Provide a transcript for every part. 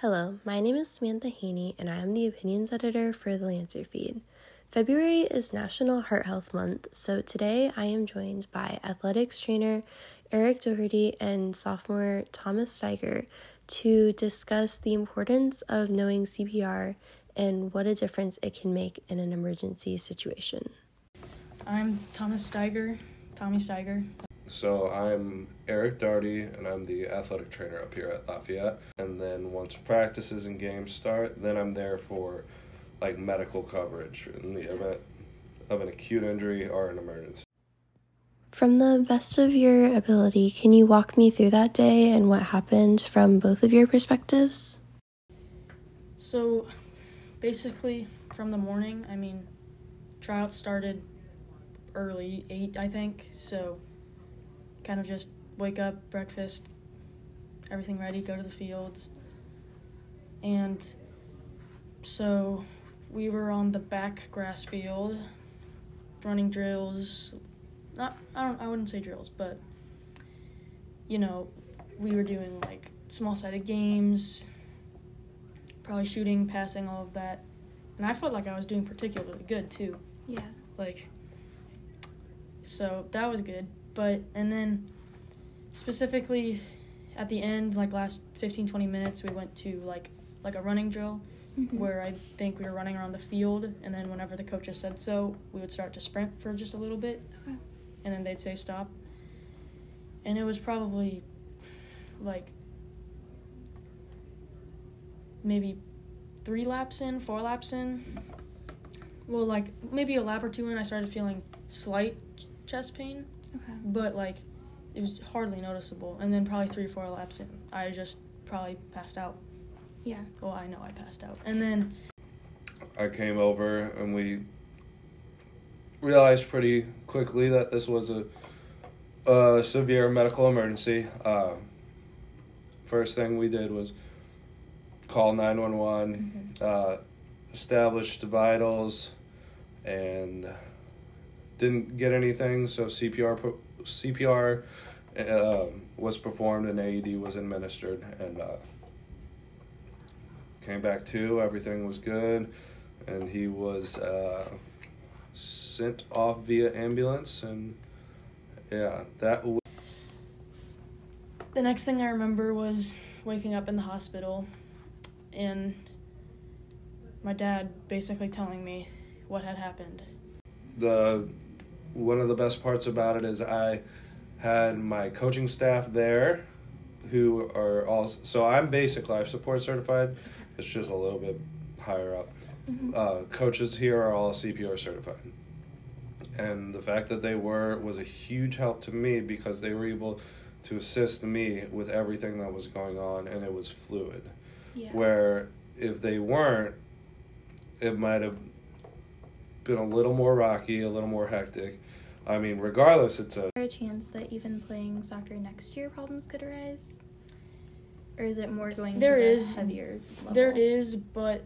Hello, my name is Samantha Haney, and I am the opinions editor for the Lancer feed. February is National Heart Health Month, so today I am joined by athletics trainer Eric Doherty and sophomore Thomas Steiger to discuss the importance of knowing CPR and what a difference it can make in an emergency situation. I'm Thomas Steiger, Tommy Steiger. So I'm Eric Darty, and I'm the athletic trainer up here at Lafayette. And then once practices and games start, then I'm there for like medical coverage in the event of an acute injury or an emergency. From the best of your ability, can you walk me through that day and what happened from both of your perspectives? So basically, from the morning, I mean, tryouts started early, 8, I think. So kind of just wake up, breakfast, everything ready, go to the fields. And so we were on the back grass field running drills. Not I don't I wouldn't say drills, but you know, we were doing like small sided games, probably shooting, passing, all of that. And I felt like I was doing particularly good too. Yeah. Like so that was good. But and then specifically at the end, like last 15 20 minutes, we went to like like a running drill Mm-hmm. where I think we were running around the field, and then whenever the coaches said so, we would start to sprint for just a little bit, Okay. and then they'd say stop. And it was probably like maybe three laps in, four laps in. Well, like maybe a lap or two in, I started feeling slight chest pain, Okay. but like it was hardly noticeable. And then probably three or four laps in, I just probably passed out. Yeah. Well, I know I passed out. And then I came over and we realized pretty quickly that this was a, a severe medical emergency. Uh, first thing we did was call 911, uh, established the vitals, and didn't get anything. So CPR CPR uh, was performed and AED was administered and. Uh, came back to everything was good and he was uh, sent off via ambulance and yeah that w- the next thing I remember was waking up in the hospital and my dad basically telling me what had happened. the one of the best parts about it is i had my coaching staff there who are all so i'm basic life support certified. It's just a little bit higher up. Uh, coaches here are all cpr certified. And the fact that they were was a huge help to me because they were able to assist me with everything that was going on and it was fluid. Yeah. where if they weren't it might have been a little more rocky a little more hectic i mean regardless it's a there a chance that even playing soccer next year problems could arise? Or is it more going There to the is- heavier level? There is, but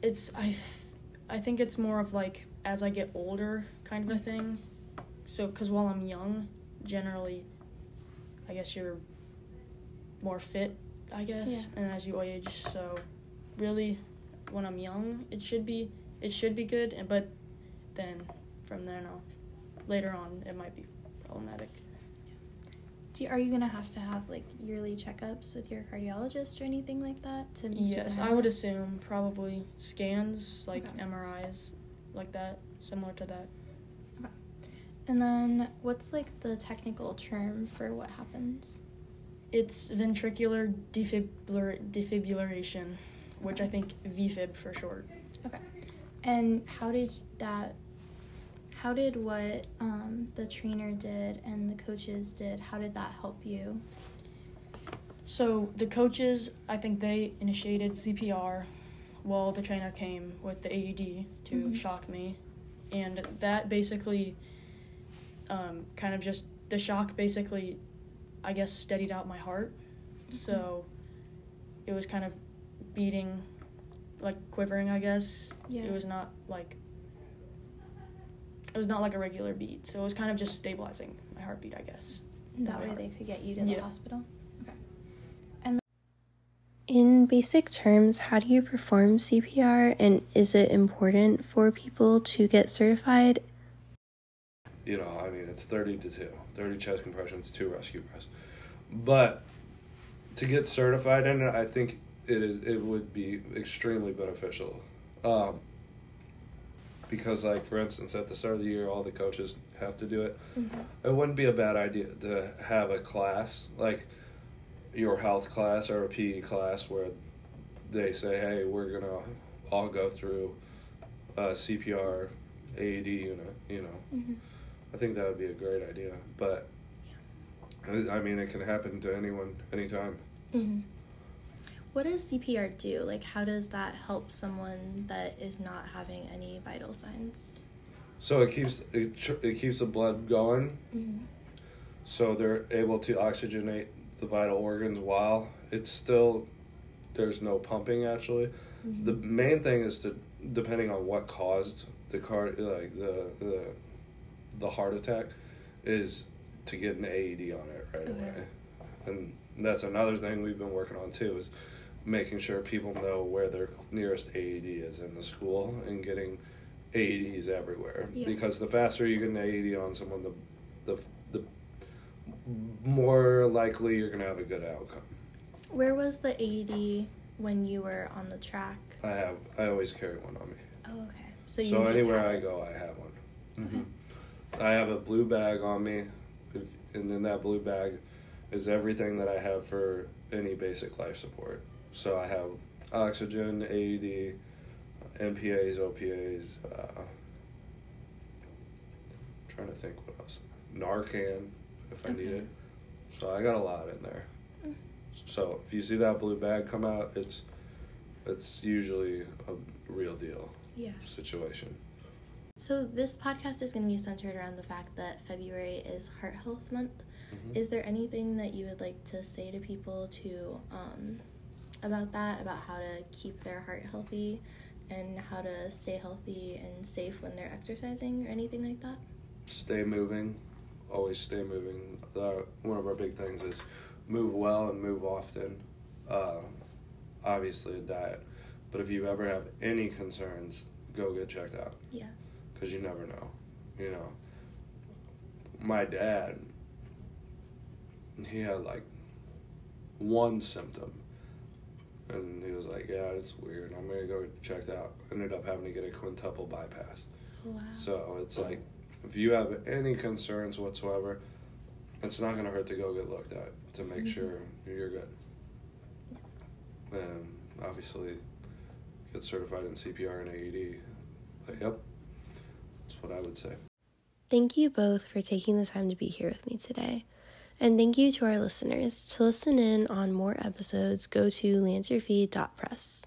it's I, I think it's more of like as I get older kind of a thing. So cuz while I'm young, generally I guess you're more fit, I guess, and as you age, so really when I'm young, it should be it should be good, but then from there no. Later on, it might be problematic. Do you, are you gonna have to have like yearly checkups with your cardiologist or anything like that to Yes, I would assume probably scans like Okay. MRIs, like that, similar to that. And then what's like the technical term for what happens? It's ventricular defibrillar- defibrillation, which I think VFib for short. Okay. And how did that? How did what um, the trainer did and the coaches did? How did that help you? So the coaches, I think they initiated CPR while the trainer came with the AED to Mhm. shock me, and that basically, um, kind of just the shock basically, I guess steadied out my heart, so it was kind of beating, like quivering, I guess. Yeah. It was not like. It was not like a regular beat, so it was kind of just stabilizing my heartbeat, I guess. That way heart. they could get you to the Yeah. hospital. in basic terms, how do you perform CPR and is it important for people to get certified? You know, I mean, it's 30 to 2, 30 chest compressions, two rescue breaths. But to get certified in it, I think it is it would be extremely beneficial. Um, because, like, for instance, at the start of the year, all the coaches have to do it. Mm-hmm. It wouldn't be a bad idea to have a class, like your health class or a PE class, where they say, hey, we're going to all go through a CPR AED unit, you know. Mm-hmm. I think that would be a great idea, but I I mean, it can happen to anyone, anytime. Mm-hmm. What does CPR do? Like, how does that help someone that is not having any vital signs? So it keeps it, tr- it keeps the blood going, Mm-hmm. so they're able to oxygenate the vital organs while it's still there's no pumping actually. Mm-hmm. The main thing is to depending on what caused the car like the the the heart attack is to get an AED on it right Okay. away. And that's another thing we've been working on too is making sure people know where their nearest AED is in the school and getting AEDs everywhere Yeah. because the faster you get an AED on someone the the the more likely you're going to have a good outcome. Where was the AED when you were on the track? I have I always carry one on me. Oh, okay. So you So anywhere I go, I have one. hmm I have a blue bag on me, and in that blue bag is everything that I have for any basic life support. So I have oxygen, AED, NPAs, OPAs. Uh, trying to think what else. Narcan, if I need it. So I got a lot in there. Mm. So if you see that blue bag come out, it's it's usually a real deal Yeah. situation. So this podcast is going to be centered around the fact that February is Heart Health Month. Mhm. Is there anything that you would like to say to people to um, about that, about how to keep their heart healthy, and how to stay healthy and safe when they're exercising, or anything like that? stay moving, always stay moving. One of our big things is move well and move often. Uh, obviously, a diet. But if you ever have any concerns, go get checked out Yeah. because you never know. You know, my dad, he had like one symptom. And he was like, "Yeah, it's weird. I'm gonna go check checked out." Ended up having to get a quintuple bypass. Wow. So it's like, if you have any concerns whatsoever, it's not to hurt to go get looked at to make Mhm. sure you're good. And obviously, get certified in CPR and AED. But yep, that's what I would say. Thank you both for taking the time to be here with me today. And thank you to our listeners. To listen in on more episodes, go to lancerfeed.press.